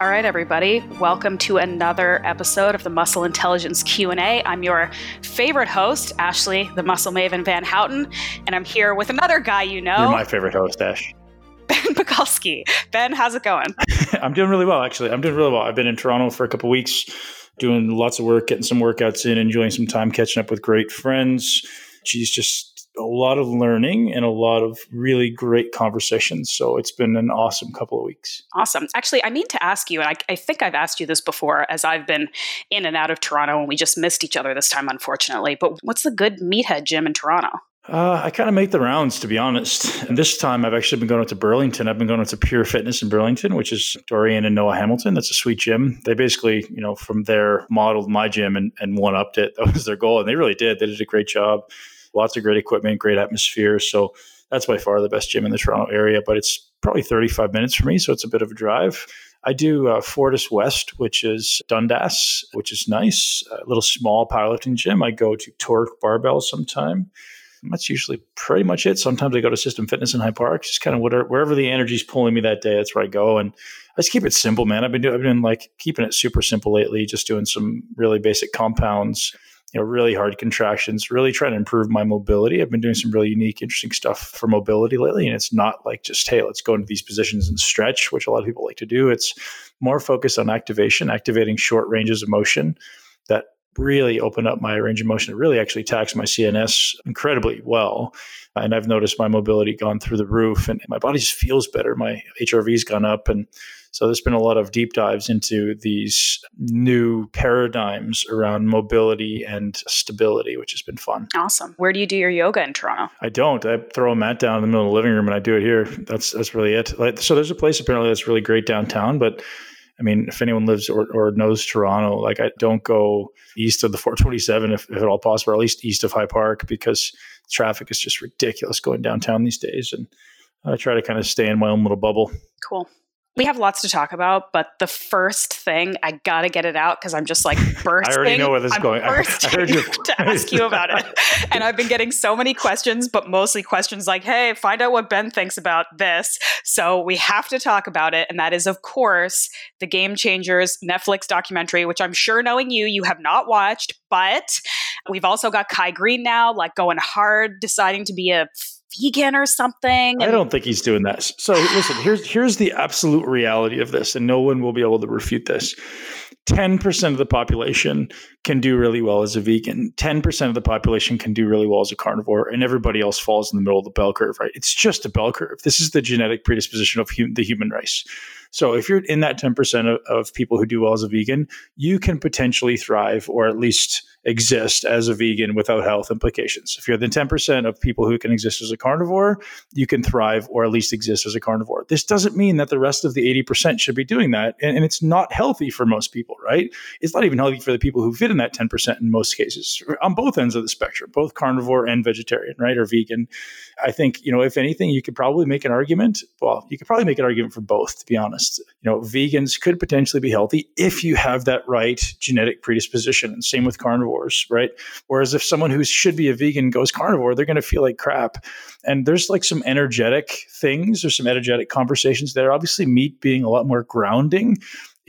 All right, everybody, welcome to another episode of the Muscle Intelligence Q&A. I'm your favorite host, Ashley, the Muscle Maven Van Houten, and I'm here with another guy you know. You're my favorite host, Ash. Ben Pakulski. Ben, how's it going? I'm doing really well, actually. I'm doing really well. I've been in Toronto for a couple weeks, doing lots of work, getting some workouts in, enjoying some time catching up with great friends. She's just a lot of learning and a lot of really great conversations. So it's been an awesome couple of weeks. Awesome. Actually, I mean to ask you, and I, I, think I've asked you this before as I've been in and out of Toronto and we just missed each other this time, unfortunately. But what's the good meathead gym in Toronto? Uh, I kind of make the rounds, to be honest. And this time I've actually been going to Burlington. I've been going to Pure Fitness in Burlington, which is Dorian and Noah Hamilton. That's a sweet gym. They basically, you know, from there modeled my gym and, and one upped it. That was their goal. And they really did. They did a great job lots of great equipment, great atmosphere. So that's by far the best gym in the Toronto area, but it's probably 35 minutes for me. So it's a bit of a drive. I do uh, Fortis West, which is Dundas, which is nice. A little small powerlifting gym. I go to Torque Barbell sometime. That's usually pretty much it. Sometimes I go to System Fitness in High Park, just kind of whatever, wherever the energy's pulling me that day. That's where I go, and I just keep it simple, man. I've been doing, I've been like keeping it super simple lately, just doing some really basic compounds you know, really hard contractions, really trying to improve my mobility. I've been doing some really unique, interesting stuff for mobility lately. And it's not like just, hey, let's go into these positions and stretch, which a lot of people like to do. It's more focused on activation, activating short ranges of motion that really open up my range of motion. It really actually tax my CNS incredibly well. And I've noticed my mobility gone through the roof and my body just feels better. My HRV's gone up and so there's been a lot of deep dives into these new paradigms around mobility and stability, which has been fun. Awesome. Where do you do your yoga in Toronto? I don't. I throw a mat down in the middle of the living room and I do it here. That's that's really it. Like, so there's a place apparently that's really great downtown, but I mean, if anyone lives or, or knows Toronto, like I don't go east of the 427 if, if at all possible, or at least east of High Park because traffic is just ridiculous going downtown these days. And I try to kind of stay in my own little bubble. Cool. We have lots to talk about, but the first thing I gotta get it out because I'm just like bursting. I already know where this is I'm going. I, I heard you to ask you about it, and I've been getting so many questions, but mostly questions like, "Hey, find out what Ben thinks about this." So we have to talk about it, and that is, of course, the Game Changers Netflix documentary, which I'm sure, knowing you, you have not watched, but we've also got Kai Greene now, like going hard, deciding to be a vegan or something. I don't think he's doing that. So listen, here's here's the absolute reality of this, and no one will be able to refute this. 10% of the population can do really well as a vegan. 10% of the population can do really well as a carnivore, and everybody else falls in the middle of the bell curve, right? It's just a bell curve. This is the genetic predisposition of hum- the human race. So if you're in that 10% of, of people who do well as a vegan, you can potentially thrive or at least exist as a vegan without health implications. If you're the 10% of people who can exist as a carnivore, you can thrive or at least exist as a carnivore. This doesn't mean that the rest of the 80% should be doing that. And, and it's not healthy for most people, right? It's not even healthy for the people who fit in that 10% in most cases on both ends of the spectrum, both carnivore and vegetarian, right? Or vegan. I think, you know, if anything, you could probably make an argument. Well, you could probably make an argument for both, to be honest. You know, vegans could potentially be healthy if you have that right genetic predisposition. And same with carnivores, right? Whereas if someone who should be a vegan goes carnivore, they're going to feel like crap. And there's like some energetic things or some energetic conversations there. Obviously, meat being a lot more grounding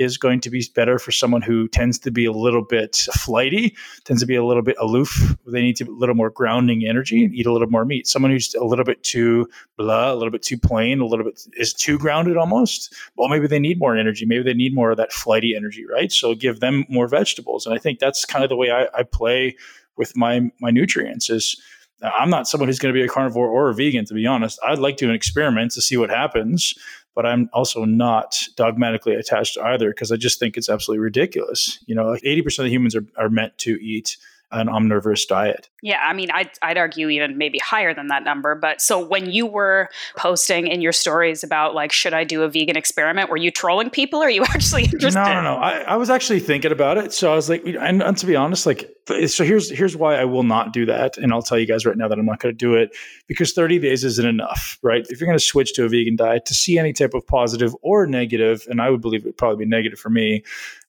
is going to be better for someone who tends to be a little bit flighty, tends to be a little bit aloof. They need to, a little more grounding energy and eat a little more meat. Someone who's a little bit too blah, a little bit too plain, a little bit is too grounded almost. Well, maybe they need more energy. Maybe they need more of that flighty energy, right? So give them more vegetables. And I think that's kind of the way I, I play with my my nutrients is uh, I'm not someone who's going to be a carnivore or a vegan, to be honest. I'd like to do an experiment to see what happens but I'm also not dogmatically attached either because I just think it's absolutely ridiculous. You know, like 80% of humans are, are meant to eat an omnivorous diet. Yeah, I mean, I'd, I'd argue even maybe higher than that number. But so when you were posting in your stories about like, should I do a vegan experiment? Were you trolling people or are you actually interested? No, no, no. I, I was actually thinking about it. So I was like, and, and to be honest, like, so here's here's why I will not do that, and I'll tell you guys right now that I'm not going to do it because 30 days isn't enough, right? If you're going to switch to a vegan diet to see any type of positive or negative, and I would believe it would probably be negative for me,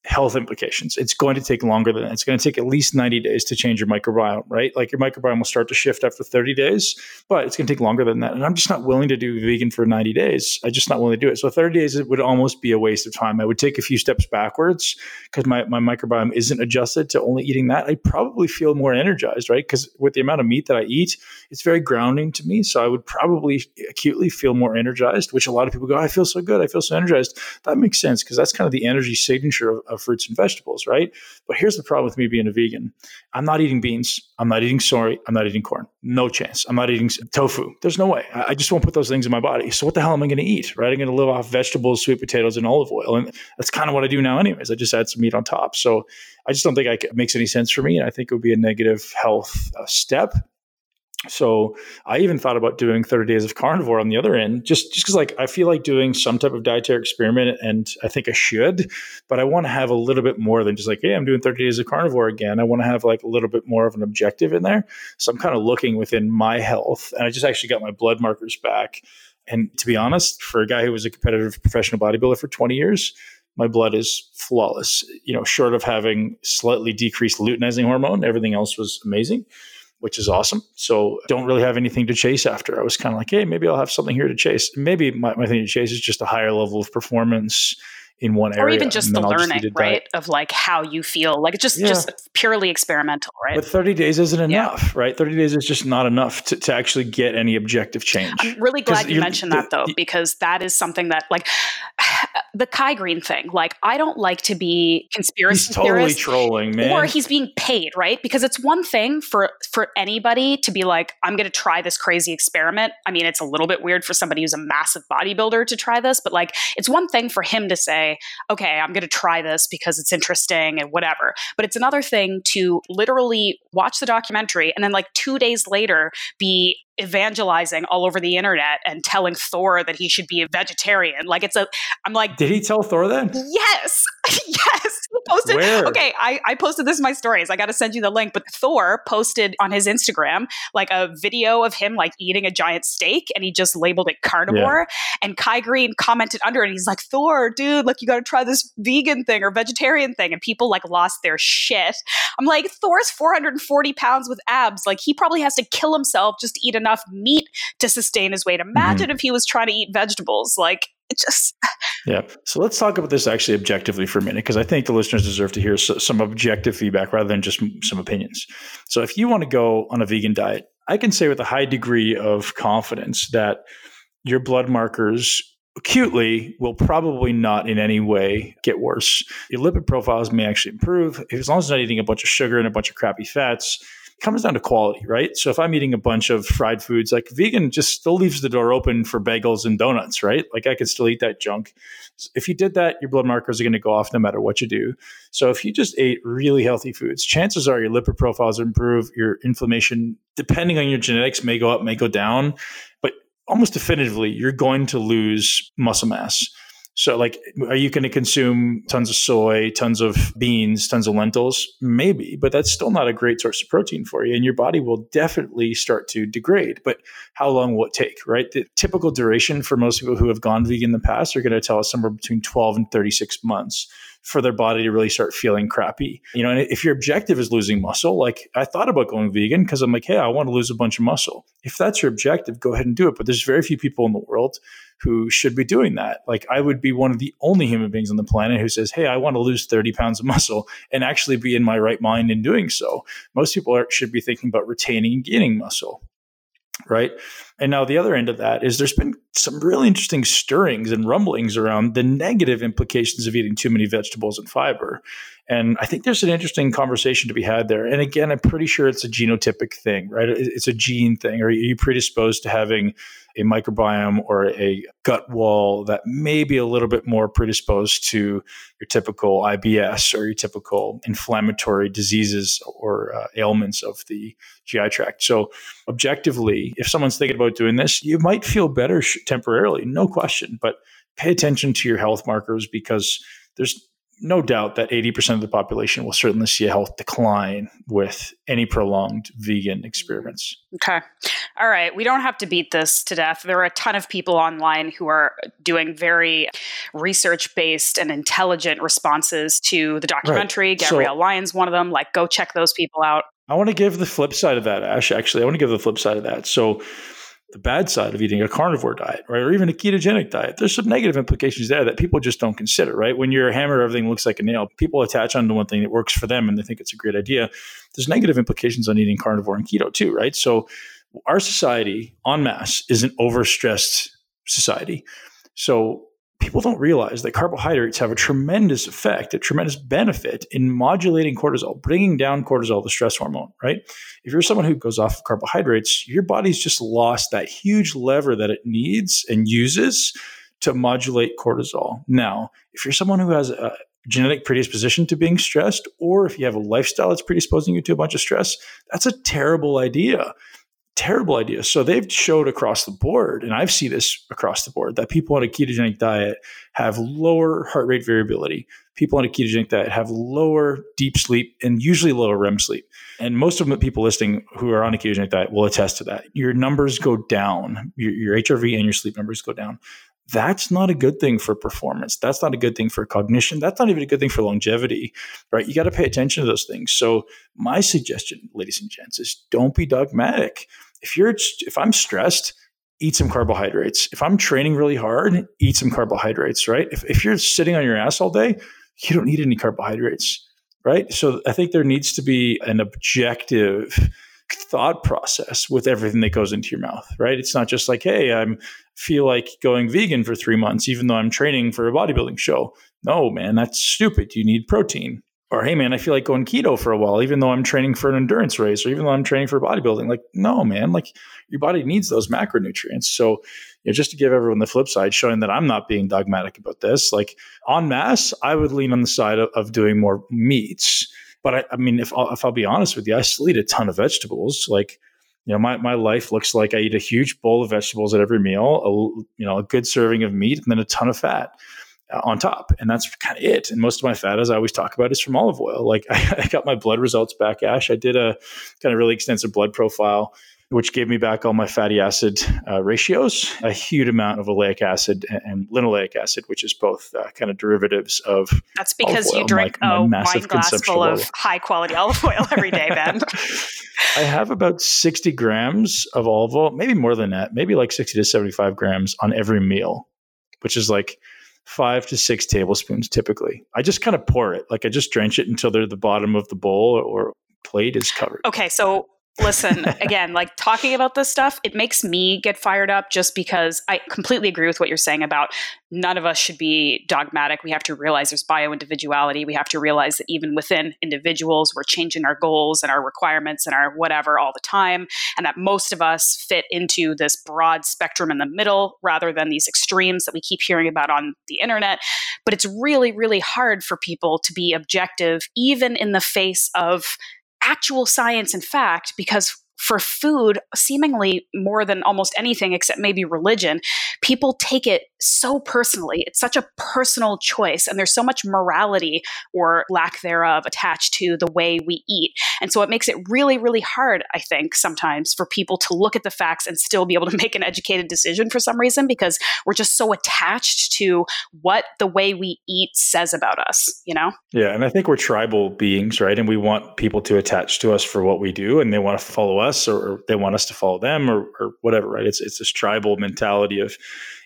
health implications. It's going to take longer than that. It's going to take at least 90 days to change your microbiome, right? Like your microbiome will start to shift after 30 days, but it's going to take longer than that. And I'm just not willing to do vegan for 90 days. I'm just not willing to do it. So 30 days it would almost be a waste of time. I would take a few steps backwards because my, my microbiome isn't adjusted to only eating that. I probably feel more energized, right? Because with the amount of meat that I eat, it's very grounding to me. So I would probably acutely feel more energized, which a lot of people go, I feel so good. I feel so energized. That makes sense because that's kind of the energy signature of, of fruits and vegetables, right? But here's the problem with me being a vegan I'm not eating beans. I'm not eating soy. I'm not eating corn. No chance. I'm not eating tofu. There's no way. I just won't put those things in my body. So what the hell am I going to eat, right? I'm going to live off vegetables, sweet potatoes, and olive oil. And that's kind of what I do now, anyways. I just add some meat on top. So I just don't think it makes any sense for me. And I think it would be a negative health uh, step so I even thought about doing 30 days of carnivore on the other end, just just because like I feel like doing some type of dietary experiment, and I think I should, but I want to have a little bit more than just like, hey, I'm doing 30 days of carnivore again. I want to have like a little bit more of an objective in there. So I'm kind of looking within my health, and I just actually got my blood markers back. And to be honest, for a guy who was a competitive professional bodybuilder for 20 years, my blood is flawless. You know, short of having slightly decreased luteinizing hormone, everything else was amazing which is awesome. So don't really have anything to chase after. I was kind of like, hey, maybe I'll have something here to chase. Maybe my, my thing to chase is just a higher level of performance in one area, or even just the learning, just right, of like how you feel. Like it's just yeah. just purely experimental, right? But thirty days isn't enough, yeah. right? Thirty days is just not enough to, to actually get any objective change. I'm really glad you mentioned that though, because that is something that like the Kai Greene thing. Like I don't like to be conspiracy he's totally theorist, trolling, man. Or he's being paid, right? Because it's one thing for for anybody to be like, I'm going to try this crazy experiment. I mean, it's a little bit weird for somebody who's a massive bodybuilder to try this, but like, it's one thing for him to say okay, I'm going to try this because it's interesting and whatever. But it's another thing to literally watch the documentary and then like two days later be evangelizing all over the internet and telling Thor that he should be a vegetarian. Like it's a, I'm like, did he tell Thor that? Yes, yes. Posted. Where? Okay, I, I posted this in my stories. I got to send you the link. But Thor posted on his Instagram like a video of him like eating a giant steak, and he just labeled it carnivore. Yeah. And Kai Greene commented under it. He's like, Thor, dude, like you got to try this vegan thing or vegetarian thing, and people like lost their shit. I'm like, Thor's 440 pounds with abs. Like he probably has to kill himself just to eat enough meat to sustain his weight. Imagine mm-hmm. if he was trying to eat vegetables. Like it just. yeah. So let's talk about this actually objectively for a minute, because I think the listeners deserve to hear some objective feedback rather than just some opinions. So if you want to go on a vegan diet, I can say with a high degree of confidence that your blood markers acutely will probably not in any way get worse. Your lipid profiles may actually improve as long as you're not eating a bunch of sugar and a bunch of crappy fats comes down to quality, right? So if I'm eating a bunch of fried foods, like vegan just still leaves the door open for bagels and donuts, right? Like I could still eat that junk. If you did that, your blood markers are going to go off no matter what you do. So if you just ate really healthy foods, chances are your lipid profiles improve, your inflammation, depending on your genetics, may go up, may go down, but almost definitively, you're going to lose muscle mass. So, like, are you going to consume tons of soy, tons of beans, tons of lentils? Maybe, but that's still not a great source of protein for you. And your body will definitely start to degrade. But how long will it take, right? The typical duration for most people who have gone vegan in the past are going to tell us somewhere between 12 and 36 months for their body to really start feeling crappy. You know, and if your objective is losing muscle, like I thought about going vegan because I'm like, hey, I want to lose a bunch of muscle. If that's your objective, go ahead and do it. But there's very few people in the world who should be doing that. Like I would be one of the only human beings on the planet who says, "Hey, I want to lose 30 pounds of muscle and actually be in my right mind in doing so." Most people are, should be thinking about retaining and gaining muscle right? And now the other end of that is there's been some really interesting stirrings and rumblings around the negative implications of eating too many vegetables and fiber. And I think there's an interesting conversation to be had there. And again, I'm pretty sure it's a genotypic thing, right? It's a gene thing. Are you predisposed to having a microbiome or a gut wall that may be a little bit more predisposed to your typical IBS or your typical inflammatory diseases or uh, ailments of the GI tract. So, objectively, if someone's thinking about doing this, you might feel better sh- temporarily, no question, but pay attention to your health markers because there's no doubt that 80% of the population will certainly see a health decline with any prolonged vegan mm-hmm. experiments. Okay. All right. We don't have to beat this to death. There are a ton of people online who are doing very research based and intelligent responses to the documentary. Right. Gabrielle so, Lyons, one of them. Like, go check those people out. I want to give the flip side of that, Ash. Actually, I want to give the flip side of that. So, the bad side of eating a carnivore diet, right? Or even a ketogenic diet. There's some negative implications there that people just don't consider, right? When you're a hammer, everything looks like a nail. People attach onto one thing that works for them and they think it's a great idea. There's negative implications on eating carnivore and keto too, right? So our society en masse is an overstressed society. So people don't realize that carbohydrates have a tremendous effect, a tremendous benefit in modulating cortisol, bringing down cortisol, the stress hormone, right? If you're someone who goes off of carbohydrates, your body's just lost that huge lever that it needs and uses to modulate cortisol. Now, if you're someone who has a genetic predisposition to being stressed, or if you have a lifestyle that's predisposing you to a bunch of stress, that's a terrible idea terrible idea. So they've showed across the board, and I've seen this across the board, that people on a ketogenic diet have lower heart rate variability. People on a ketogenic diet have lower deep sleep and usually lower REM sleep. And most of the people listening who are on a ketogenic diet will attest to that. Your numbers go down, your, your HRV and your sleep numbers go down. That's not a good thing for performance. That's not a good thing for cognition. That's not even a good thing for longevity, right? You got to pay attention to those things. So, my suggestion, ladies and gents, is don't be dogmatic if you're if I'm stressed, eat some carbohydrates. If I'm training really hard, eat some carbohydrates, right? If, if you're sitting on your ass all day, you don't need any carbohydrates, right? So I think there needs to be an objective thought process with everything that goes into your mouth, right? It's not just like, hey, I'm feel like going vegan for three months, even though I'm training for a bodybuilding show. No, man, that's stupid. You need protein or hey man i feel like going keto for a while even though i'm training for an endurance race or even though i'm training for bodybuilding like no man like your body needs those macronutrients so you know, just to give everyone the flip side showing that i'm not being dogmatic about this like on mass, i would lean on the side of, of doing more meats but I, I mean if I'll, if I'll be honest with you i still eat a ton of vegetables like you know my, my life looks like i eat a huge bowl of vegetables at every meal a, you know a good serving of meat and then a ton of fat uh, on top. And that's kind of it. And most of my fat, as I always talk about, is from olive oil. Like I, I got my blood results back, Ash. I did a kind of really extensive blood profile which gave me back all my fatty acid uh, ratios, a huge amount of oleic acid and linoleic acid, which is both uh, kind of derivatives of. That's because you drink my, a my wine glass full of high quality olive oil every day, Ben. I have about 60 grams of olive oil, maybe more than that, maybe like 60 to 75 grams on every meal, which is like five to six tablespoons typically. I just kind of pour it, like I just drench it until they're the bottom of the bowl or plate is covered. Okay, so listen again like talking about this stuff it makes me get fired up just because i completely agree with what you're saying about none of us should be dogmatic. We have to realize there's bio individuality we have to realize that even within individuals we're changing our goals and our requirements and our whatever all the time and that most of us fit into this broad spectrum in the middle rather than these extremes that we keep hearing about on the internet. But it's really really hard for people to be objective even in the face of actual science and fact because for food, seemingly more than almost anything except maybe religion, people take it so personally. It's such a personal choice, and there's so much morality or lack thereof attached to the way we eat. And so it makes it really, really hard, I think, sometimes for people to look at the facts and still be able to make an educated decision for some reason because we're just so attached to what the way we eat says about us, you know? Yeah. And I think we're tribal beings, right? And we want people to attach to us for what we do and they want to follow us us or, they want us to follow them or, or whatever, right? It's it's this tribal mentality of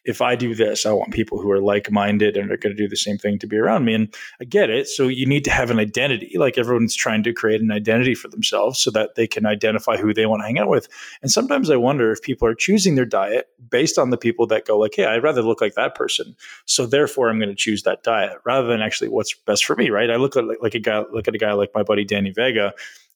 if I do this, I want people who are like minded and are going to do the same thing to be around me. And I get it. So you need to have an identity. Like everyone's trying to create an identity for themselves so that they can identify who they want to hang out with. And sometimes I wonder if people are choosing their diet based on the people that go like, "Hey, I'd rather look like that person, so therefore I'm going to choose that diet," rather than actually what's best for me. Right? I look at like a guy, look at a guy like my buddy Danny Vega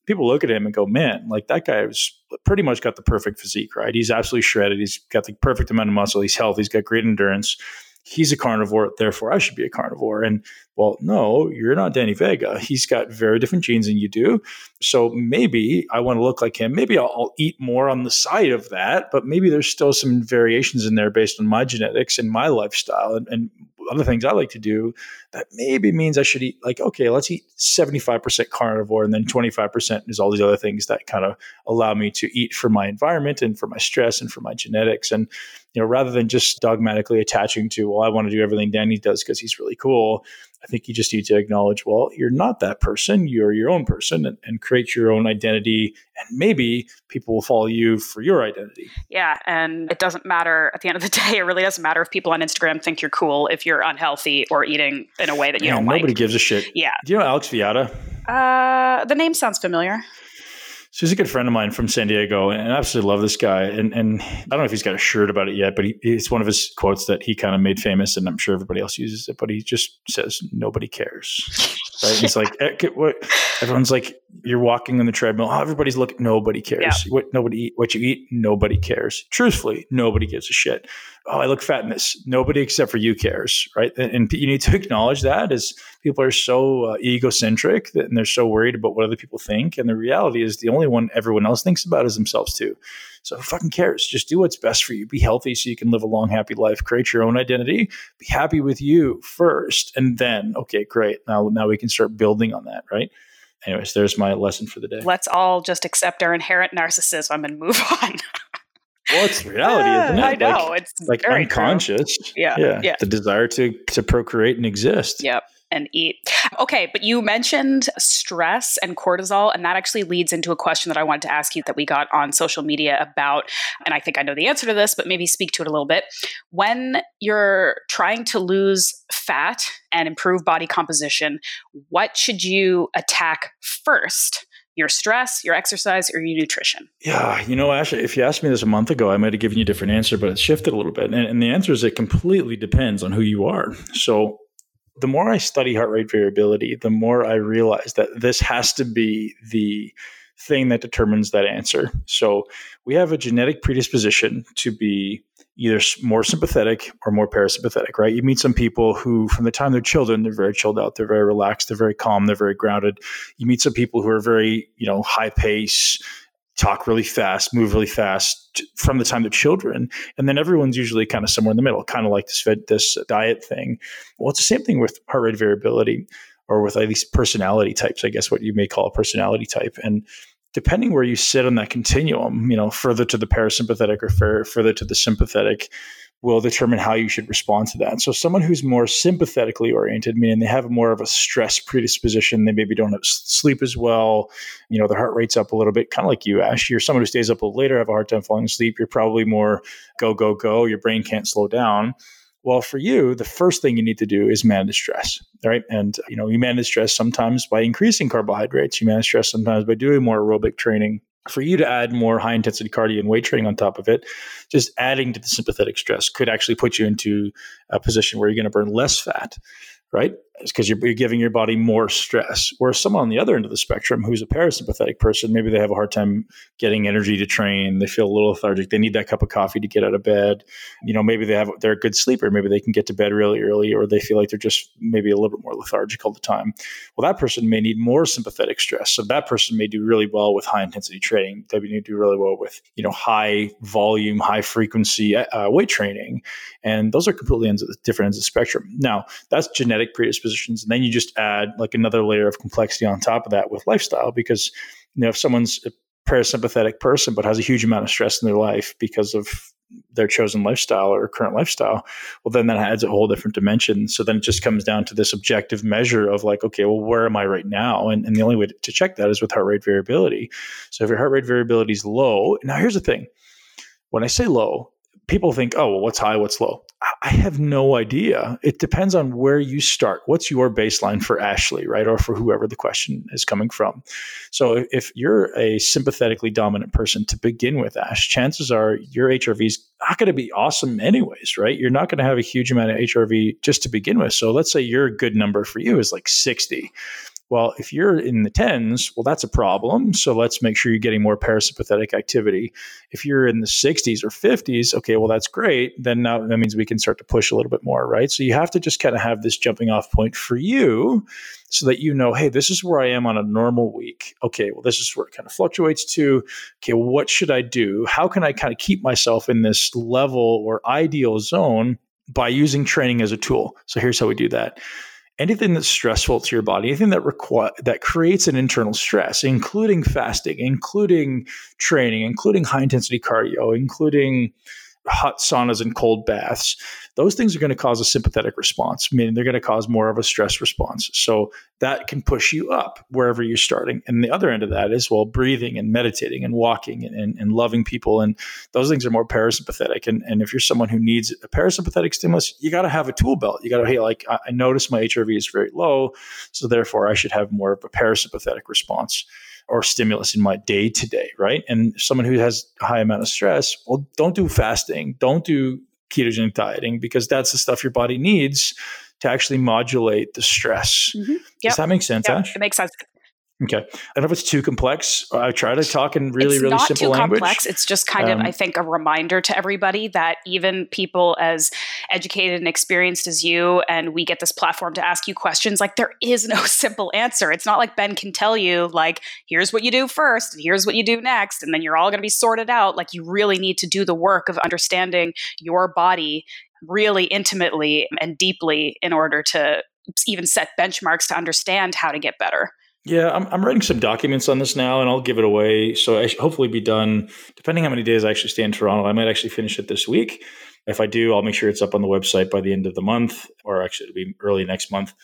people look at him and go, man, like that guy was pretty much got the perfect physique, right? He's absolutely shredded. He's got the perfect amount of muscle. He's healthy. He's got great endurance. He's a carnivore, therefore I should be a carnivore. And well, no, you're not Danny Vega. He's got very different genes than you do. So maybe I want to look like him. Maybe I'll, I'll eat more on the side of that, but maybe there's still some variations in there based on my genetics and my lifestyle and, and other things I like to do that maybe means I should eat like, okay, let's eat 75% carnivore and then 25% is all these other things that kind of allow me to eat for my environment and for my stress and for my genetics. And, you know, rather than just dogmatically attaching to, well, I want to do everything Danny does because he's really cool. I think you just need to acknowledge, well, you're not that person. You're your own person and, and, create your own identity. And maybe people will follow you for your identity. Yeah. And it doesn't matter at the end of the day. It really doesn't matter if people on Instagram think you're cool if you're unhealthy or eating in a way that you don't nobody like. gives a shit. Yeah. Do you know Alex Viada? Uh, the name sounds familiar. So he's a good friend of mine from San Diego, and I absolutely love this guy. And and I don't know if he's got a shirt about it yet, but he, it's one of his quotes that he kind of made famous, and I'm sure everybody else uses it. But he just says, "Nobody cares." Right? He's like, eh, what? Everyone's like, you're walking on the treadmill. Oh, everybody's looking. Nobody cares. Yeah. What nobody eat. What you eat. Nobody cares. Truthfully, nobody gives a shit. Oh, I look fat in this. Nobody except for you cares, right? And, and you need to acknowledge that as people are so uh, egocentric that, and they're so worried about what other people think. And the reality is, the only one everyone else thinks about is themselves too. So who fucking cares? Just do what's best for you. Be healthy so you can live a long, happy life. Create your own identity. Be happy with you first, and then okay, great. Now, now we can start building on that, right? Anyways, there's my lesson for the day. Let's all just accept our inherent narcissism and move on. Well, it's reality, isn't it? I know. Like, it's like unconscious. Yeah, yeah. Yeah. The desire to to procreate and exist. Yep and eat. Okay, but you mentioned stress and cortisol, and that actually leads into a question that I wanted to ask you that we got on social media about, and I think I know the answer to this, but maybe speak to it a little bit. When you're trying to lose fat and improve body composition, what should you attack first? Your stress, your exercise, or your nutrition? Yeah, you know, Ash, if you asked me this a month ago, I might have given you a different answer, but it's shifted a little bit. And, and the answer is it completely depends on who you are. So the more I study heart rate variability, the more I realize that this has to be the thing that determines that answer. So we have a genetic predisposition to be either more sympathetic or more parasympathetic, right? You meet some people who, from the time they're children, they're very chilled out, they're very relaxed, they're very calm, they're very grounded. You meet some people who are very, you know, high pace, talk really fast, move really fast from the time they're children. And then everyone's usually kind of somewhere in the middle, kind of like this, this diet thing. Well, it's the same thing with heart rate variability or with at least personality types, I guess what you may call a personality type. And depending where you sit on that continuum, you know, further to the parasympathetic or further to the sympathetic, will determine how you should respond to that. So, someone who's more sympathetically oriented, meaning they have more of a stress predisposition, they maybe don't sleep as well, you know, their heart rate's up a little bit, kind of like you, Ash. You're someone who stays up later, have a hard time falling asleep. You're probably more go, go, go. Your brain can't slow down. Well, for you, the first thing you need to do is manage stress, right? And you know, you manage stress sometimes by increasing carbohydrates. You manage stress sometimes by doing more aerobic training for you to add more high intensity cardio and weight training on top of it, just adding to the sympathetic stress could actually put you into a position where you're going to burn less fat right? It's because you're, you're, giving your body more stress. Whereas someone on the other end of the spectrum who's a parasympathetic person, maybe they have a hard time getting energy to train. They feel a little lethargic. They need that cup of coffee to get out of bed. You know, maybe they have they're a good sleeper. Maybe they can get to bed really early, or they feel like they're just maybe a little bit more lethargic all the time. Well, that person may need more sympathetic stress. So that person may do really well with high intensity training. They may do really well with you know high volume, high frequency uh, weight training, and those are completely ends of the different ends of the spectrum. Now that's genetic genetic predispositions. And then you just add like another layer of complexity on top of that with lifestyle because, you know, if someone's a parasympathetic person but has a huge amount of stress in their life because of their chosen lifestyle or current lifestyle, well, then that adds a whole different dimension. So then it just comes down to this objective measure of like, okay, well, where am I right now? And, and the only way to check that is with heart rate variability. So if your heart rate variability is low, now here's the thing when I say low, people think, oh, well, what's high, what's low? I have no idea. It depends on where you start. What's your baseline for Ashley, right? Or for whoever the question is coming from. So if you're a sympathetically dominant person to begin with, Ash, chances are your HRV is not going to be awesome anyways, right? You're not going to have a huge amount of HRV just to begin with. So let's say your good number for you is like 60. Well, if you're in the tens, well, that's a problem. So let's make sure you're getting more parasympathetic activity. If you're in the 60s or 50s, okay, well, that's great. Then now that means we can start to push a little bit more, right? So you have to just kind of have this jumping off point for you so that you know, hey, this is where I am on a normal week. Okay, well, this is where it kind of fluctuates to. Okay, what should I do? How can I kind of keep myself in this level or ideal zone? by using training as a tool. So here's how we do that. Anything that's stressful to your body, anything that that creates an internal stress, including fasting, including training, including high intensity cardio, including hot saunas and cold baths, those things are going to cause a sympathetic response, meaning they're going to cause more of a stress response. So that can push you up wherever you're starting. And the other end of that is, well, breathing and meditating and walking and, and, and loving people. And those things are more parasympathetic. And, and if you're someone who needs a parasympathetic stimulus, you got to have a tool belt. You got to, hey, like, I, I notice my HRV is very low. So therefore, I should have more of a parasympathetic response or stimulus in my day to day, right? And someone who has a high amount of stress, well, don't do fasting, don't do ketogenic dieting because that's the stuff your body needs to actually modulate the stress. Mm-hmm. Yep. Does that make sense, yep. It makes sense. Okay. I don't know if it's too complex. I try to talk in really, it's really not simple too language. complex. It's just kind um, of, I think, a reminder to everybody that even people as educated and experienced as you, and we get this platform to ask you questions, like there is no simple answer. It's not like Ben can tell you, like, here's what you do first, and here's what you do next, and then you're all going to be sorted out. Like, you really need to do the work of understanding your body really intimately and deeply in order to even set benchmarks to understand how to get better. Yeah, I'm, I'm writing some documents on this now, and I'll give it away. So I should hopefully be done. Depending how many days I actually stay in Toronto, I might actually finish it this week. If I do, I'll make sure it's up on the website by the end of the month, or actually it'll be early next month,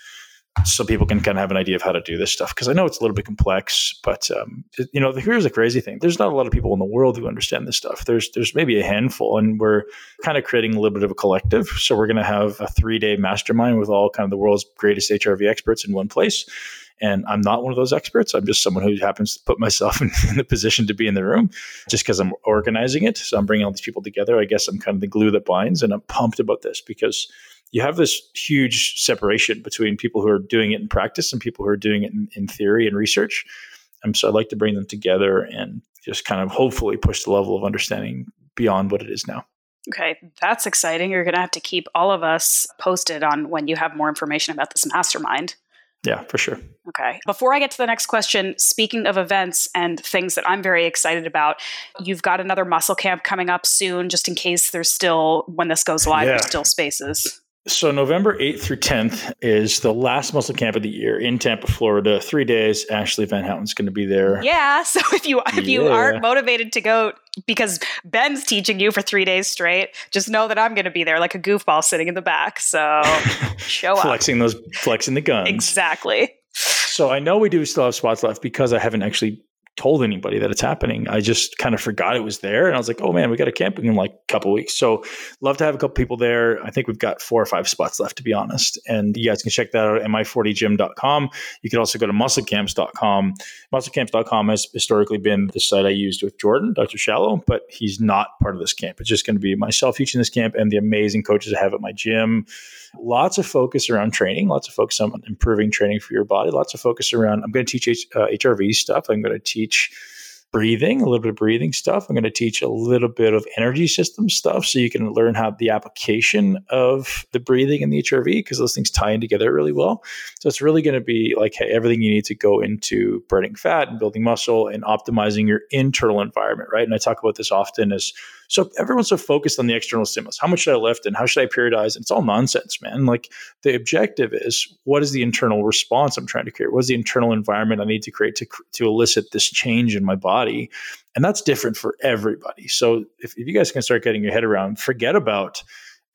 so people can kind of have an idea of how to do this stuff. Because I know it's a little bit complex, but um, you know, here's the crazy thing: there's not a lot of people in the world who understand this stuff. There's there's maybe a handful, and we're kind of creating a little bit of a collective. So we're going to have a three day mastermind with all kind of the world's greatest HRV experts in one place and I'm not one of those experts. I'm just someone who happens to put myself in, in the position to be in the room just because I'm organizing it. So I'm bringing all these people together. I guess I'm kind of the glue that binds, and I'm pumped about this because you have this huge separation between people who are doing it in practice and people who are doing it in, in theory and research. And so I'd like to bring them together and just kind of hopefully push the level of understanding beyond what it is now. Okay, that's exciting. You're going to have to keep all of us posted on when you have more information about this mastermind. Yeah, for sure. Okay. Before I get to the next question, speaking of events and things that I'm very excited about, you've got another muscle camp coming up soon, just in case there's still, when this goes live, yeah. there's still spaces. So November 8th through 10th is the last muscle camp of the year in Tampa, Florida. Three days. Ashley Van Houten's going to be there. Yeah. So if you if you aren't motivated to go because Ben's teaching you for three days straight, just know that I'm going to be there like a goofball sitting in the back. So show up, flexing those, flexing the guns. Exactly. So I know we do still have spots left because I haven't actually told anybody that it's happening. I just kind of forgot it was there. And I was like, oh man, we got a camping in like a couple weeks. So love to have a couple people there. I think we've got four or five spots left, to be honest. And you guys can check that out at mi40gym.com. You can also go to musclecamps.com. Musclecamps.com has historically been the site I used with Jordan, Dr. Shallow, but he's not part of this camp. It's just going to be myself teaching this camp and the amazing coaches I have at my gym lots of focus around training, lots of focus on improving training for your body, lots of focus around, I'm going to teach H, uh, HRV stuff. I'm going to teach breathing, a little bit of breathing stuff. I'm going to teach a little bit of energy system stuff so you can learn how the application of the breathing and the HRV because those things tie in together really well. So it's really going to be like hey, everything you need to go into burning fat and building muscle and optimizing your internal environment, right? And I talk about this often as so everyone's so focused on the external stimulus. How much should I lift and how should I periodize? And it's all nonsense, man. Like the objective is what is the internal response I'm trying to create? What is the internal environment I need to create to, to elicit this change in my body? And that's different for everybody. So if, if you guys can start getting your head around, forget about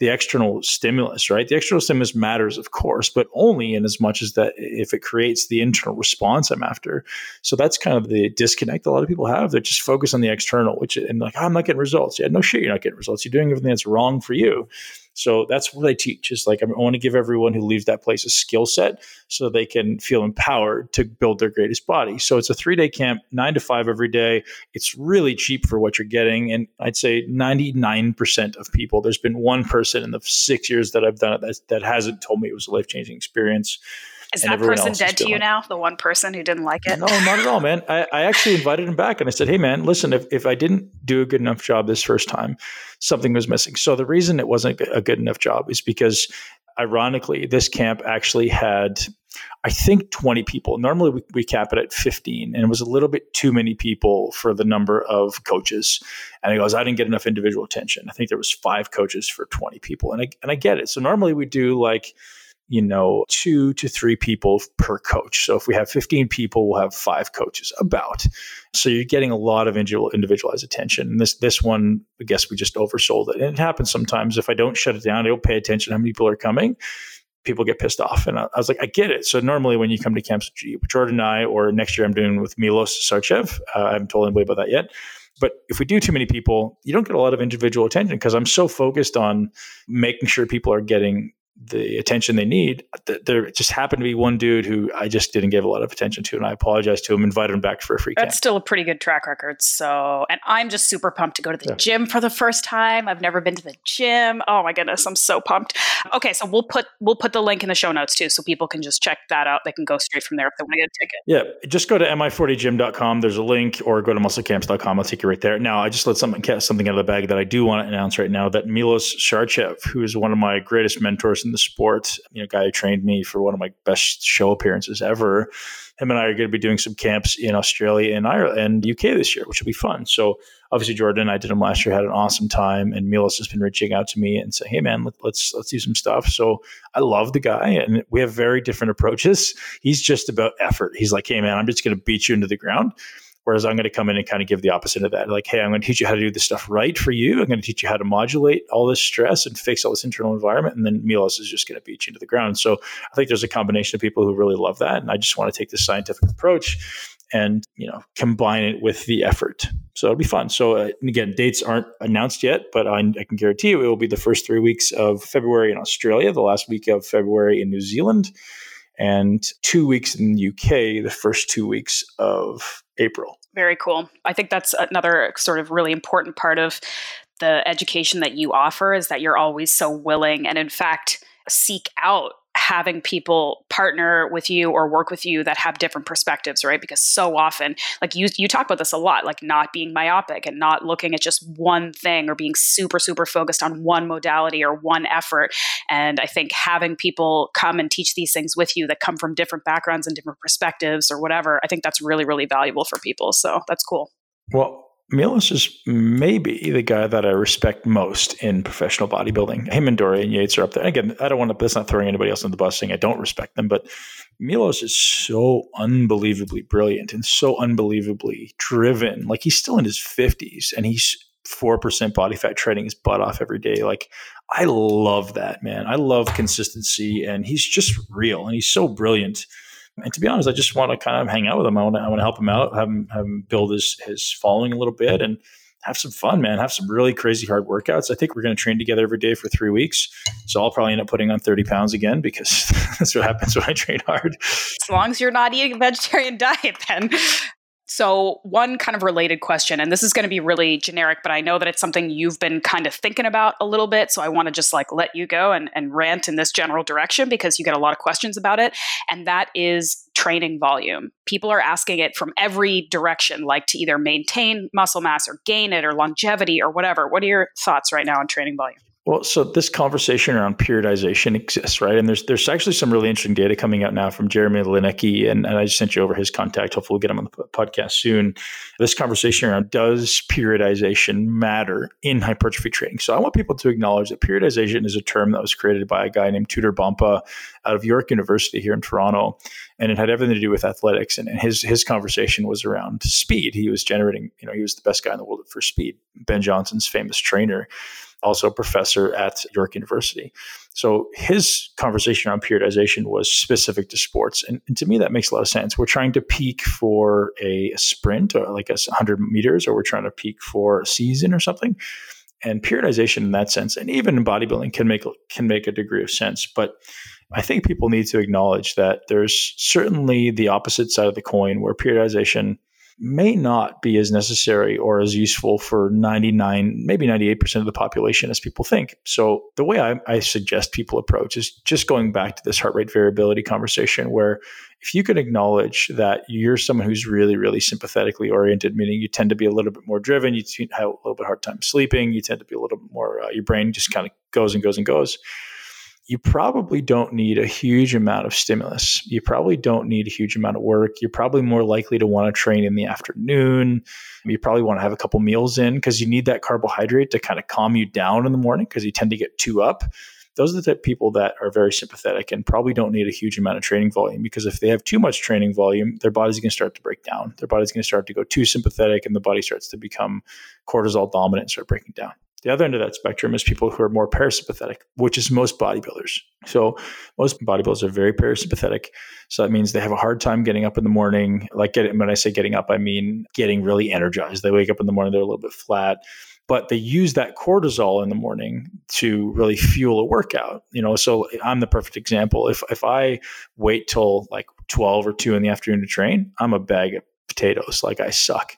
the external stimulus, right? The external stimulus matters, of course, but only in as much as that if it creates the internal response I'm after. So that's kind of the disconnect a lot of people have. They're just focused on the external, which and like, oh, I'm not getting results. Yeah, no shit, you're not getting results. You're doing everything that's wrong for you. So that's what I teach. Is like I want to give everyone who leaves that place a skill set so they can feel empowered to build their greatest body. So it's a three day camp, nine to five every day. It's really cheap for what you're getting, and I'd say 99 percent of people. There's been one person in the six years that I've done it that, that hasn't told me it was a life changing experience. Is that person dead to you now? The one person who didn't like it? No, not at all, man. I, I actually invited him back and I said, hey, man, listen, if, if I didn't do a good enough job this first time, something was missing. So the reason it wasn't a good enough job is because ironically, this camp actually had I think 20 people. Normally we, we cap it at 15, and it was a little bit too many people for the number of coaches. And he goes, I didn't get enough individual attention. I think there was five coaches for 20 people. And I, and I get it. So normally we do like, you know, two to three people per coach. So if we have 15 people, we'll have five coaches about. So you're getting a lot of individualized attention. And this this one, I guess we just oversold it. And it happens sometimes. If I don't shut it down, I don't pay attention how many people are coming people get pissed off. And I, I, was like, I get it. So normally when you come to camps Jordan and I, or next year I'm doing with Milos Sarcev, uh, I haven't told anybody about that yet. But if we do too many people, you don't get a lot of individual attention because I'm so focused on making sure people are getting the attention they need. There just happened to be one dude who I just didn't give a lot of attention to, and I apologized to him, invited him back for a free. That's camp. still a pretty good track record. So, and I'm just super pumped to go to the yeah. gym for the first time. I've never been to the gym. Oh my goodness, I'm so pumped. Okay, so we'll put we'll put the link in the show notes too, so people can just check that out. They can go straight from there if they want to get a ticket. Yeah, just go to mi40gym.com. There's a link, or go to musclecamps.com. I'll take you right there. Now, I just let something something out of the bag that I do want to announce right now. That Milos Sarcev, who is one of my greatest mentors in the sport you know, guy who trained me for one of my best show appearances ever. Him and I are going to be doing some camps in Australia and Ireland and UK this year, which will be fun. So obviously Jordan I did them last year, had an awesome time, and Milos has been reaching out to me and saying, "Hey man, let, let's let's do some stuff." So I love the guy, and we have very different approaches. He's just about effort. He's like, "Hey man, I'm just going to beat you into the ground." Whereas I'm going to come in and kind of give the opposite of that. Like, hey, I'm going to teach you how to do this stuff right for you. I'm going to teach you how to modulate all this stress and fix all this internal environment. And then Milos is just going to beat you into the ground. So I think there's a combination of people who really love that. And I just want to take this scientific approach and you know combine it with the effort so it'll be fun so uh, again dates aren't announced yet but I, I, can guarantee you it will be the first three weeks of february in australia the last week of february in new zealand and two weeks in the uk the first two weeks of April. Very cool. I think that's another sort of really important part of the education that you offer is that you're always so willing and in fact seek out having people partner with you or work with you that have different perspectives, right? Because so often, like you you talk about this a lot, like not being myopic and not looking at just one thing or being super super focused on one modality or one effort. And I think having people come and teach these things with you that come from different backgrounds and different perspectives or whatever, I think that's really really valuable for people. So that's cool. Well, Milos is maybe the guy that I respect most in professional bodybuilding. Him and Dorian Yates are up there. Again, I don't want to, that's not throwing anybody else in the bus saying I don't respect them, but Milos is so unbelievably brilliant and so unbelievably driven. Like he's still in his 50s and he's 4% body fat training his butt off every day. Like I love that, man. I love consistency and he's just real and he's so brilliant. And to be honest, I just want to kind of hang out with him. I want to, I want to help him out, have him, have him build his, his following a little bit and have some fun, man. Have some really crazy hard workouts. I think we're going to train together every day for three weeks. So I'll probably end up putting on 30 pounds again because that's what happens when I train hard. As long as you're not eating a vegetarian diet, then so, one kind of related question, and this is going to be really generic, but I know that it's something you've been kind of thinking about a little bit. So, I want to just like let you go and, and rant in this general direction because you get a lot of questions about it. And that is training volume. People are asking it from every direction, like to either maintain muscle mass or gain it or longevity or whatever. What are your thoughts right now on training volume? Well, so this conversation around periodization exists, right? And there's there's actually some really interesting data coming out now from Jeremy Loenneke, and, and I just sent you over his contact. Hopefully, we'll get him on the podcast soon. This conversation around does periodization matter in hypertrophy training? So I want people to acknowledge that periodization is a term that was created by a guy named Tudor Bompa out of York University here in Toronto, and it had everything to do with athletics. And, and his his conversation was around speed. He was generating, you know, he was the best guy in the world for speed. Ben Johnson's famous trainer also a professor at York University. So his conversation around periodization was specific to sports. And, and, to me, that makes a lot of sense. We're trying to peak for a, sprint or like a 100 meters, or we're trying to peak for a season or something. And periodization in that sense, and even in bodybuilding, can make can make a degree of sense. But I think people need to acknowledge that there's certainly the opposite side of the coin where periodization – may not be as necessary or as useful for 99, maybe 98% of the population as people think. So, the way I, I, suggest people approach is just going back to this heart rate variability conversation, where if you can acknowledge that you're someone who's really, really sympathetically oriented, meaning you tend to be a little bit more driven, you have a little bit hard time sleeping, you tend to be a little bit more, uh, your brain just kind of goes and goes and goes you probably don't need a huge amount of stimulus. You probably don't need a huge amount of work. You're probably more likely to want to train in the afternoon. You probably want to have a couple meals in because you need that carbohydrate to kind of calm you down in the morning because you tend to get too up. Those are the type of people that are very sympathetic and probably don't need a huge amount of training volume because if they have too much training volume, their body's going to start to break down. Their body's going to start to go too sympathetic and the body starts to become cortisol dominant and start breaking down. The other end of that spectrum is people who are more parasympathetic, which is most bodybuilders. So most bodybuilders are very parasympathetic. So that means they have a hard time getting up in the morning. Like getting, when I say getting up, I mean getting really energized. They wake up in the morning, they're a little bit flat but they use that cortisol in the morning to really fuel a workout you know so i'm the perfect example if if i wait till like 12 or 2 in the afternoon to train i'm a bag of potatoes like i suck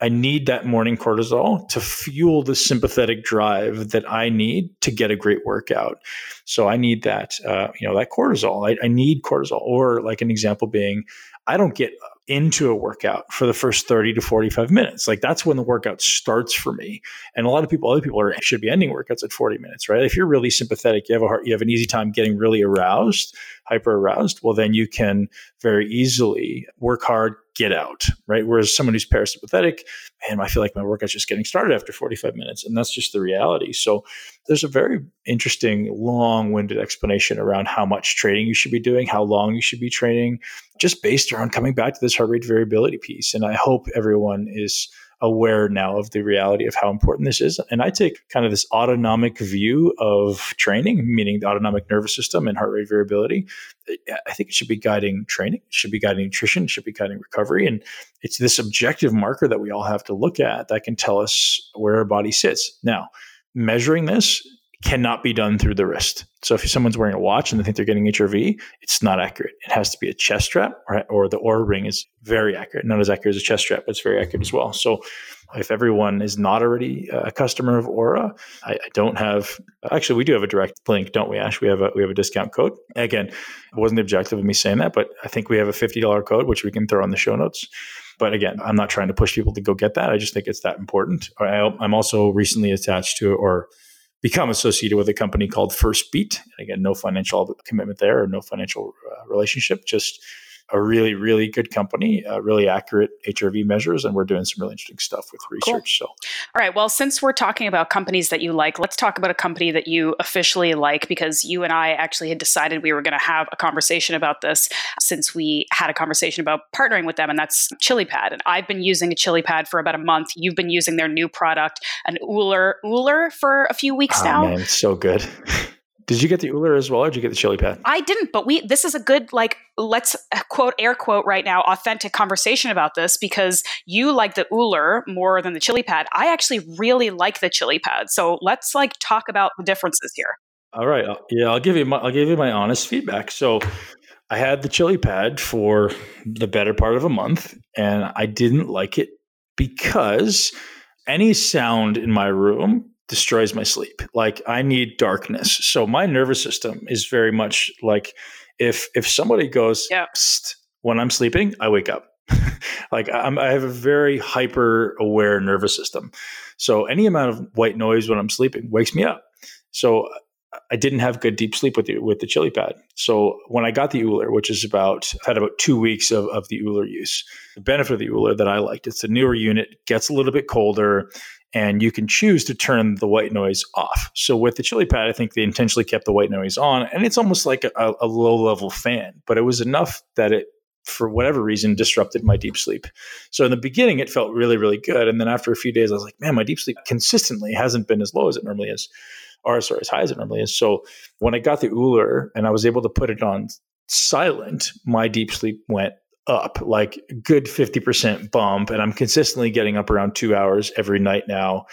I need that morning cortisol to fuel the sympathetic drive that I need to get a great workout. So I need that, uh, you know, that cortisol. I, I need cortisol. Or like an example being, I don't get into a workout for the first 30 to 45 minutes. Like that's when the workout starts for me. And a lot of people, other people are should be ending workouts at 40 minutes, right? If you're really sympathetic, you have a heart, you have an easy time getting really aroused, hyper aroused, well, then you can very easily work hard, get out, right? Whereas someone who's parasympathetic, man, I feel like my workout's just getting started after 45 minutes. And that's just the reality. So there's a very interesting, long winded explanation around how much training you should be doing, how long you should be training, just based around coming back to this heart rate variability piece. And I hope everyone is aware now of the reality of how important this is. And I take kind of this autonomic view of training, meaning the autonomic nervous system and heart rate variability. I think it should be guiding training, it should be guiding nutrition, it should be guiding recovery. And it's this objective marker that we all have to look at that can tell us where our body sits. Now, measuring this cannot be done through the wrist. So if someone's wearing a watch and they think they're getting HRV, it's not accurate. It has to be a chest strap or, or the Oura ring is very accurate. Not as accurate as a chest strap, but it's very accurate as well. So if everyone is not already uh, a customer of Oura, I, I, don't have. Actually, we do have a direct link, don't we, Ash? We have a we have a discount code. Again, it wasn't the objective of me saying that, but I think we have a fifty dollar code which we can throw on the show notes. But again, I'm not trying to push people to go get that. I just think it's that important. I, I'm also recently attached to or become associated with a company called Firstbeat. Again, no financial commitment there or no financial uh, relationship, just a really, really good company, uh, really accurate HRV measures, and we're doing some really interesting stuff with research. Cool. So, all right. Well, since we're talking about companies that you like, let's talk about a company that you officially like because you and I actually had decided we were going to have a conversation about this since we had a conversation about partnering with them, and that's ChiliPad. And I've been using a ChiliPad for about a month. You've been using their new product, an Ooler Ooler, for a few weeks oh, now. Man, so good. Did you get the Ooler as well, or did you get the chili pad? I didn't, but we. This is a good like let's uh, quote air quote right now authentic conversation about this because you like the Ooler more than the chili pad. I actually really like the chili pad, so let's like talk about the differences here. All right, uh, yeah, I'll give you my I'll give you my honest feedback. So. I had the chili pad for the better part of a month, and I didn't like it because any sound in my room destroys my sleep. Like I need darkness. So my nervous system is very much like if if somebody goes yeah. when I'm sleeping, I wake up. like I'm, I have a very hyper aware nervous system. So any amount of white noise when I'm sleeping wakes me up. So I didn't have good deep sleep with the with the chili pad. So when I got the Ooler, which is about I've had about two weeks of, of the Ooler use, the benefit of the Ooler that I liked, it's a newer unit, gets a little bit colder and you can choose to turn the white noise off. So with the chili pad, I think they intentionally kept the white noise on, and it's almost like a, a low level fan, but it was enough that it, for whatever reason, disrupted my deep sleep. So in the beginning, it felt really, really good, and then after a few days, I was like, man, my deep sleep consistently hasn't been as low as it normally is, or sorry, as high as it normally is. So when I got the Ooler and I was able to put it on silent, my deep sleep went up like good 50% bump and i'm consistently getting up around two hours every night now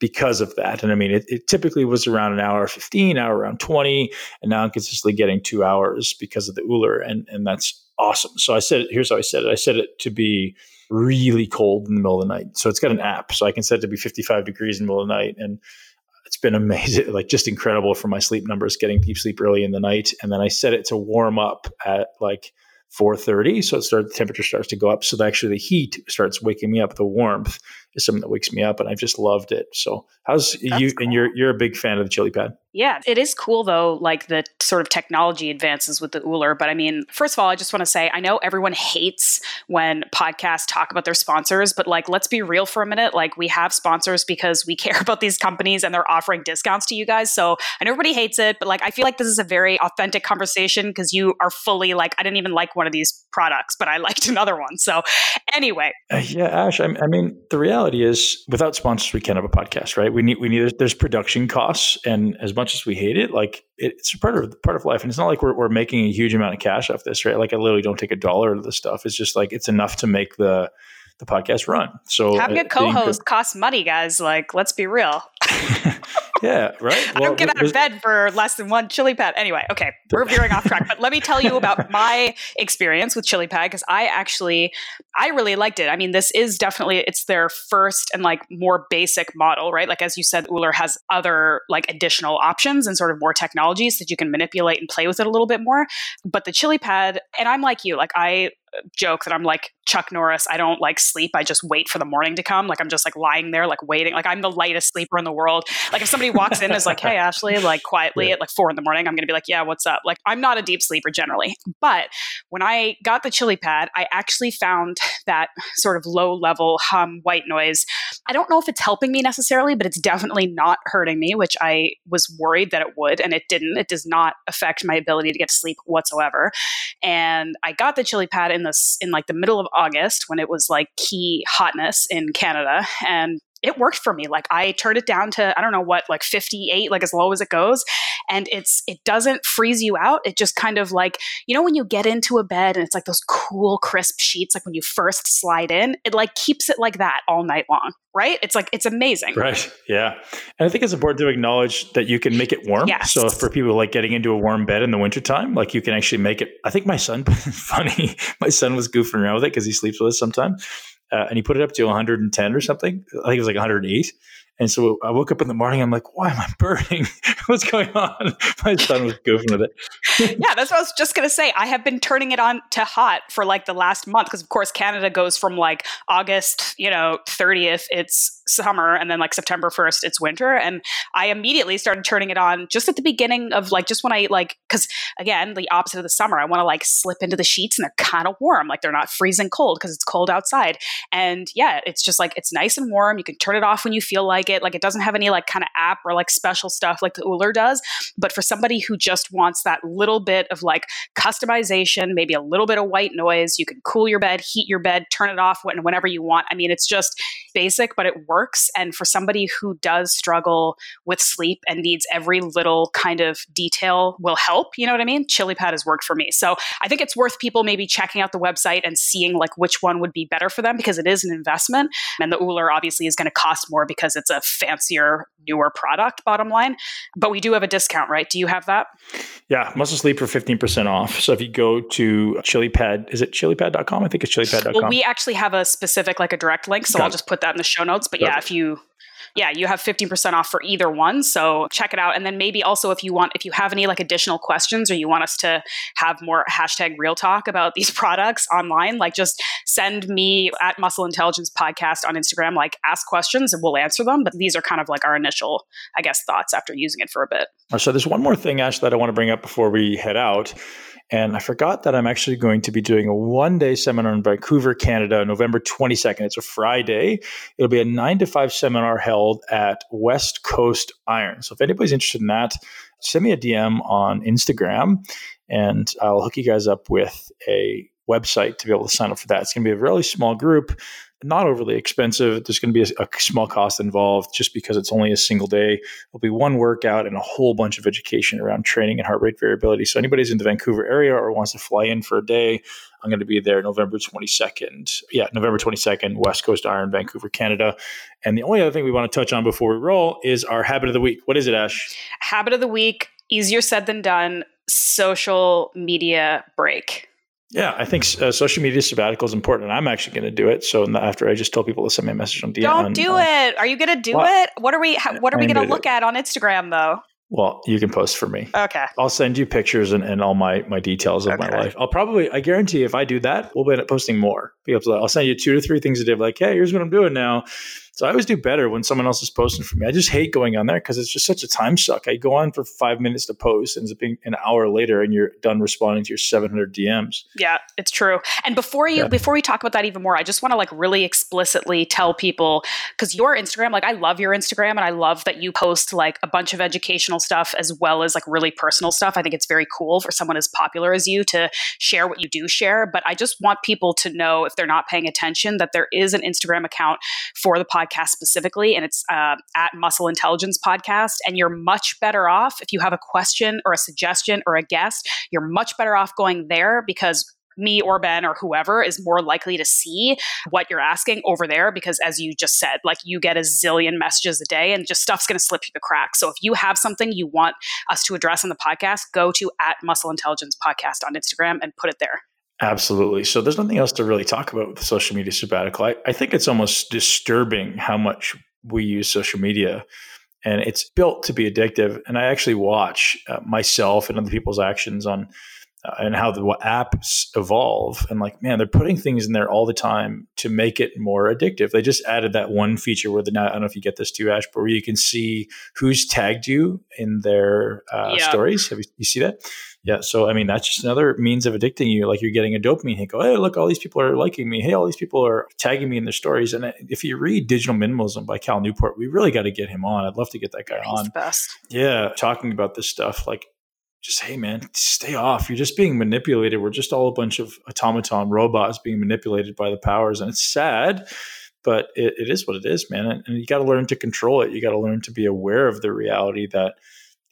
because of that. And i mean it, it, typically was around an hour 15 hour around 20 and now i'm consistently getting two hours because of the Ooler and and that's awesome. So i said it, here's how i said it. I set it to be really cold in the middle of the night. So it's got an app so i can set it to be 55 degrees in the middle of the night and it's been amazing like just incredible for my sleep numbers getting deep sleep early in the night. And then i set it to warm up at like 4.30 so it starts the temperature starts to go up. So actually the heat starts waking me up the warmth is something that wakes me up, and I've just loved it. So, how's That's you? Cool. And you're you're a big fan of the chili pad. Yeah, it is cool though, like the sort of technology advances with the Ooler. But I mean, first of all, I just want to say I know everyone hates when podcasts talk about their sponsors, but like, let's be real for a minute. Like, we have sponsors because we care about these companies and they're offering discounts to you guys. So I know everybody hates it, but like, I feel like this is a very authentic conversation because you are fully like, I didn't even like one of these products, but I liked another one. So anyway. Uh, yeah, Ash, I, I mean, the reality is without sponsors, we can't have a podcast, right? We need, we need, there's, production costs. And as much as we hate it, like it, it's part of part of life, and it's not like we're, we're making a huge amount of cash off this, right? Like I literally don't take a dollar of this stuff. It's just like it's enough to make the the podcast run. So having uh, a co-host costs money, guys. Like let's be real. yeah, right. I don't get out of bed for less than one chili pad. Anyway, okay, we're veering off track. But let me tell you about my experience with chili pad because I actually, I really liked it. I mean, this is definitely it's their first and like more basic model, right? Like as you said, Ooler has other like additional options and sort of more technologies that you can manipulate and play with it a little bit more. But the chili pad, and I'm like you, like I joke that I'm like Chuck Norris. I don't like sleep. I just wait for the morning to come. Like I'm just like lying there, like waiting. Like I'm the lightest sleeper in the world. Like if somebody walks in and is like, "Hey, Ashley," like quietly yeah. at like four in the morning, I'm gonna be like, "Yeah, what's up?" Like I'm not a deep sleeper generally, but when I got the chili pad, I actually found that sort of low level hum white noise. I don't know if it's helping me necessarily, but it's definitely not hurting me, which I was worried that it would, and it didn't. It does not affect my ability to get to sleep whatsoever. And I got the chili pad in in this in like the middle of August when it was like key hotness in Canada and it worked for me. Like I turned it down to I don't know what like 58 like as low as it goes and it's it doesn't freeze you out. It just kind of like you know when you get into a bed and it's like those cool crisp sheets like when you first slide in, it like keeps it like that all night long, right? It's like it's amazing. Right. Yeah. And I think it's important to acknowledge that you can make it warm. Yes. So for people like getting into a warm bed in the wintertime, like you can actually make it I think my son funny, my son was goofing around with it because he sleeps with us sometimes uh, and he put it up to 110 or something. I think it was like 108. And so I woke up in the morning. I'm like, why am I burning? What's going on? My son was goofing with it. yeah, that's what I was just to say. I have been turning it on to hot for like the last month because, of course, Canada goes from like August, you know, 30th, it's summer, and then like September 1st, it's winter. And I immediately started turning it on just at the beginning of like, just when I like, because again, the opposite of the summer, I want to like slip into the sheets and they're kind of warm. Like they're not freezing cold because it's cold outside. And yeah, it's just like, it's nice and warm. You can turn it off when you feel like it. Like it doesn't have any like kind of app or like special stuff like the Ooler does. But for somebody who just wants that little bit of like customization, maybe a little bit of white noise, you can cool your bed, heat your bed, turn it off when, whenever you want. I mean, it's just basic, but it works. And for somebody who does struggle with sleep and needs every little kind of detail will help, you know what I mean? Chili Pad has worked for me. So I think it's worth people maybe checking out the website and seeing like which one would be better for them because it is an investment. And the Ooler obviously is going to cost more because it's a fancier, newer product, bottom line. But we do have a discount, right? Do you have that? Yeah, Muscle Sleep for 15% off. So if you go to ChiliPad, is it chilipad.com? I think it's chilipad.com. Well, we actually have a specific, like a direct link. So Got I'll just put that in the show notes. But yeah, if you yeah, you have 15% off for either one. So check it out. And then maybe also if you want, if you have any like additional questions or you want us to have more hashtag real talk about these products online, like just send me at Muscle Intelligence Podcast on Instagram, like ask questions and we'll answer them. But these are kind of like our initial, I guess, thoughts after using it for a bit. So there's one more thing, Ash, that I want to bring up before we head out. And I forgot that I'm actually going to be doing a one day seminar in Vancouver, Canada, November 22nd. It's a Friday. It'll be a nine to five seminar held at West Coast Iron. So if anybody's interested in that, send me a DM on Instagram and I'll hook you guys up with a website to be able to sign up for that. It's going to be a really small group not overly expensive. There's going to be a, a, small cost involved just because it's only a single day. There'll be one workout and a whole bunch of education around training and heart rate variability. So anybody's in the Vancouver area or wants to fly in for a day, I'm going to be there November 22nd. Yeah, November 22nd, West Coast Iron, Vancouver, Canada. And the only other thing we want to touch on before we roll is our habit of the week. What is it, Ash? Habit of the week, easier said than done, social media break. Yeah, I think uh, social media sabbatical is important, and I'm actually going to do it. So after I just told people to send me a message on DM, don't do uh, it. Are you going to do well, it? What are we? What are we going to look at on Instagram though? Well, you can post for me. Okay. I'll send you pictures and, and all my my details of Okay. my life. I'll probably, I guarantee, if I do that, we'll be posting more. Because I'll send you two to three things a day. Like, hey, here's what I'm doing now. So I always do better when someone else is posting for me. I just hate going on there because it's just such a time suck. I go on for five minutes to post, ends up being an hour later, and you're done responding to your 700 DMs. Yeah, it's true. And before you Yeah. before we talk about that even more, I just want to like really explicitly tell people cuz your Instagram, like I love your Instagram and I love that you post like a bunch of educational stuff as well as like really personal stuff. I think it's very cool for someone as popular as you to share what you do share, but I just want people to know if they're not paying attention that there is an Instagram account for the podcast specifically, and it's uh, at Muscle Intelligence Podcast. And you're much better off if you have a question or a suggestion or a guest, you're much better off going there because me or Ben or whoever is more likely to see what you're asking over there because as you just said like you get a zillion messages a day and just stuff's going to slip through the cracks so if you have something you want us to address on the podcast go to at muscle intelligence podcast on instagram and put it there Absolutely. So there's nothing else to really talk about with the social media sabbatical. I, I think it's almost disturbing how much we use social media and it's built to be addictive. And I actually watch uh, myself and other people's actions on uh, and how the apps evolve. And like, man, they're putting things in there all the time to make it more addictive. They just added that one feature where the now, I don't know if you get this too, Ash, but where you can see who's tagged you in their uh, Yeah. stories. Have you, you see that? Yeah. So, I mean, that's just another means of addicting you. Like you're getting a dopamine hit. Go, hey, look, all these people are liking me. Hey, all these people are tagging me in their stories. And uh, if you read Digital Minimalism by Cal Newport, we really got to get him on. I'd love to get that guy he's on. best Yeah. Talking about this stuff. Like, just, hey, man, stay off. You're just being manipulated. We're just all a bunch of automaton robots being manipulated by the powers. And it's sad, but it, it is what it is, man. And, and you got to learn to control it. You got to learn to be aware of the reality that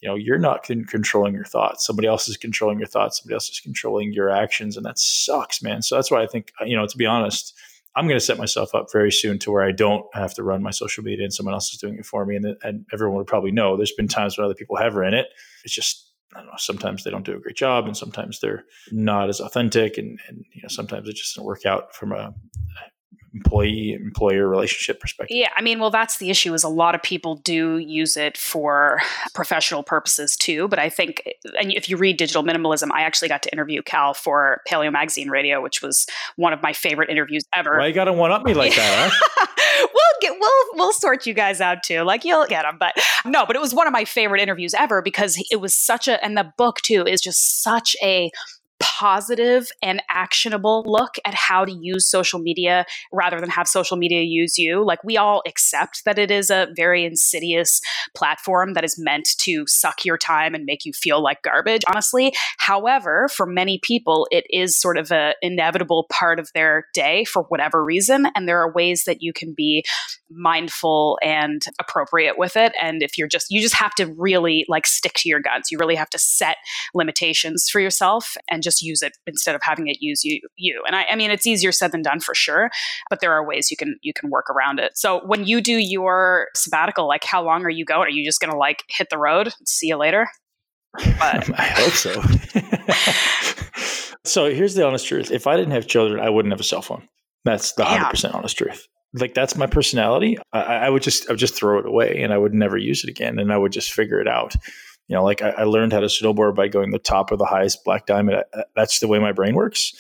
you know you're not con- controlling your thoughts. Somebody else is controlling your thoughts. Somebody else is controlling your actions and that sucks man. So that's why i think you know to be honest i'm going to set myself up very soon to where i don't have to run my social media and someone else is doing it for me and, and everyone would probably know. There's been times when other people have ran it. It's just I don't know. Sometimes they don't do a great job, and sometimes they're not as authentic, and, and you know sometimes it just doesn't work out from a employee employer relationship perspective. Yeah, I mean, well, that's the issue. Is a lot of people do use it for professional purposes too. But I think, and if you read Digital Minimalism, I actually got to interview Cal for Paleo Magazine Radio, which was one of my favorite interviews ever. Why you got to one up me like that? Huh? we'll get we'll we'll sort you guys out too. Like you'll get them, but no. But it was one of my favorite interviews ever because it was such a, and the book too is just such a positive and actionable look at how to use social media rather than have social media use you. Like we all accept that it is a very insidious platform that is meant to suck your time and make you feel like garbage, honestly. However, for many people, it is sort of an inevitable part of their day for whatever reason. And there are ways that you can be mindful and appropriate with it. And if you're just, you just have to really like stick to your guns. You really have to set limitations for yourself and just use it instead of having it use you. You and I, I mean, it's easier said than done for sure, but there are ways you can you can work around it. So when you do your sabbatical, like how long are you going? Are you just going to like hit the road? See you later. But I hope so. so here's the honest truth: if I didn't have children, I wouldn't have a cell phone. That's the hundred percent honest truth. Like that's my personality. I, I would just I would just throw it away, and I would never use it again, and I would just figure it out. You know, like I, I learned how to snowboard by going the top of the highest black diamond. I- That's the way my brain works.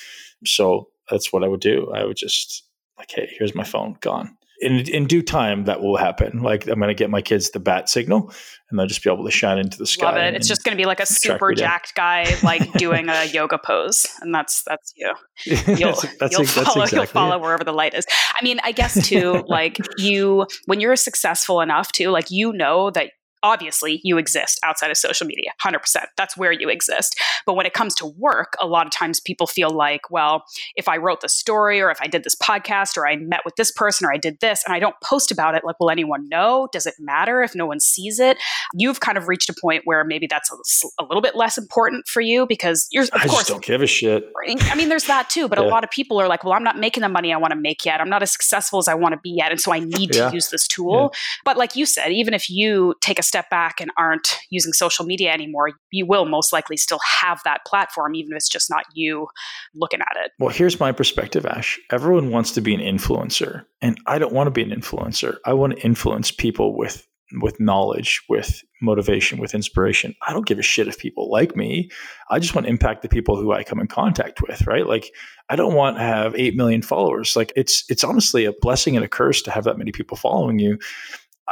So that's what I would do. I would just like, hey, here's my phone, gone. In, in due time, that will happen. Like I'm going to get my kids the bat signal, and they'll just be able to shine into the sky. love it. It's just going to be like a super down. jacked guy like doing a yoga pose, and that's that's you. You'll, that's, that's, you'll follow, exactly you'll it. wherever the light is. I mean, I guess too, like you, when you're successful enough too, like you know that obviously you exist outside of social media 100% that's where you exist but when it comes to work a lot of times people feel like well if i wrote the story or if i did this podcast or i met with this person or i did this and i don't post about it like will anyone know does it matter if no one sees it you've kind of reached a point where maybe that's a little bit less important for you because you're of I course just don't give a shit. I mean, there's that too, but a lot of people are like, well, I'm not making the money I want to make yet. I'm not as successful as I want to be yet. And so I need to use this tool. But like you said, even if you take a step back and aren't using social media anymore, you will most likely still have that platform, even if it's just not you looking at it. Well, here's my perspective, Ash. Everyone wants to be an influencer, and I don't want to be an influencer. I want to influence people with with knowledge, with motivation, with inspiration. I don't give a shit if people like me. I just want to impact the people who I come in contact with, right? Like I don't want to have 8 million followers. Like it's it's honestly a blessing and a curse to have that many people following you.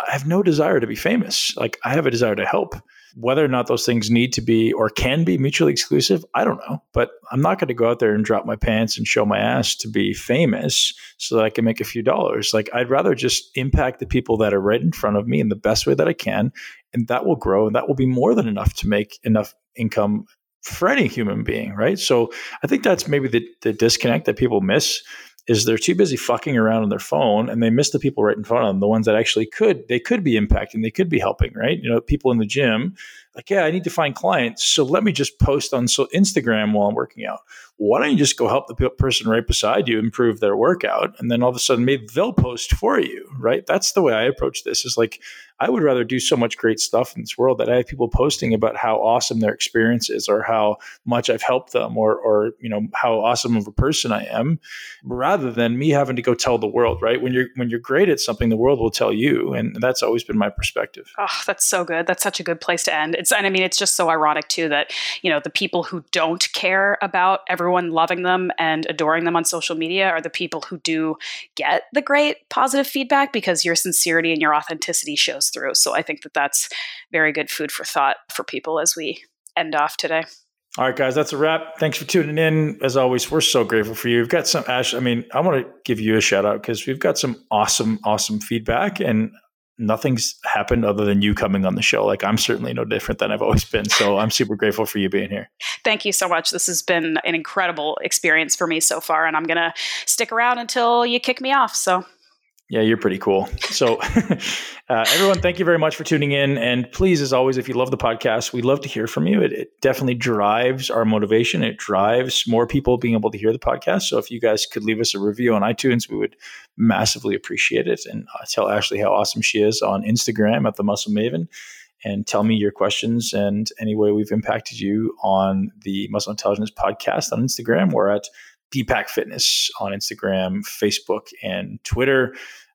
I have no desire to be famous. Like I have a desire to help. Whether or not those things need to be or can be mutually exclusive, I don't know. But I'm not going to go out there and drop my pants and show my ass to be famous so that I can make a few dollars. Like I'd rather just impact the people that are right in front of me in the best way that I can. And that will grow and that will be more than enough to make enough income for any human being, right? So I think that's maybe the, the disconnect that people miss is they're too busy fucking around on their phone and they miss the people right in front of them, the ones that actually could, they could be impacting, they could be helping, right? You know, people in the gym, like, yeah, I need to find clients. So let me just post on so Instagram while I'm working out. Why don't you just go help the person right beside you improve their workout? And then all of a sudden, maybe they'll post for you, right? That's the way I approach this is like, I would rather do so much great stuff in this world that I have people posting about how awesome their experience is or how much I've helped them or, or, you know, how awesome of a person I am rather than me having to go tell the world, right? When you're, when you're great at something, the world will tell you. And that's always been my perspective. Oh, that's so good. That's such a good place to end. And I mean, it's just so ironic too that, you know, the people who don't care about everyone loving them and adoring them on social media are the people who do get the great positive feedback because your sincerity and your authenticity shows through. So I think that that's very good food for thought for people as we end off today. All right, guys, that's a wrap. Thanks for tuning in. As always, we're so grateful for you. We've got some Ash. I mean, I want to give you a shout out because we've got some awesome, awesome feedback, and nothing's happened other than you coming on the show. Like I'm certainly no different than I've always been. So I'm super grateful for you being here. Thank you so much. This has been an incredible experience for me so far, and I'm gonna stick around until you kick me off. So yeah, you're pretty cool. So, uh, everyone, thank you very much for tuning in. And please, as always, if you love the podcast, we'd love to hear from you. It, it, definitely drives our motivation. It drives more people being able to hear the podcast. So, if you guys could leave us a review on iTunes, we would massively appreciate it. And uh, tell Ashley how awesome she is on Instagram at the Muscle Maven. And tell me your questions and any way we've impacted you on the Muscle Intelligence podcast on Instagram. We're at BPak Fitness on Instagram, Facebook, and Twitter.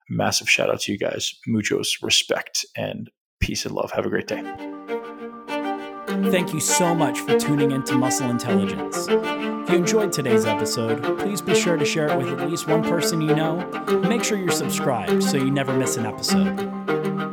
Massive shout out to you guys. Muchos respect and peace and love. Have a great day. Thank you so much for tuning in to Muscle Intelligence. If you enjoyed today's episode, please be sure to share it with at least one person you know. Make sure you're subscribed so you never miss an episode.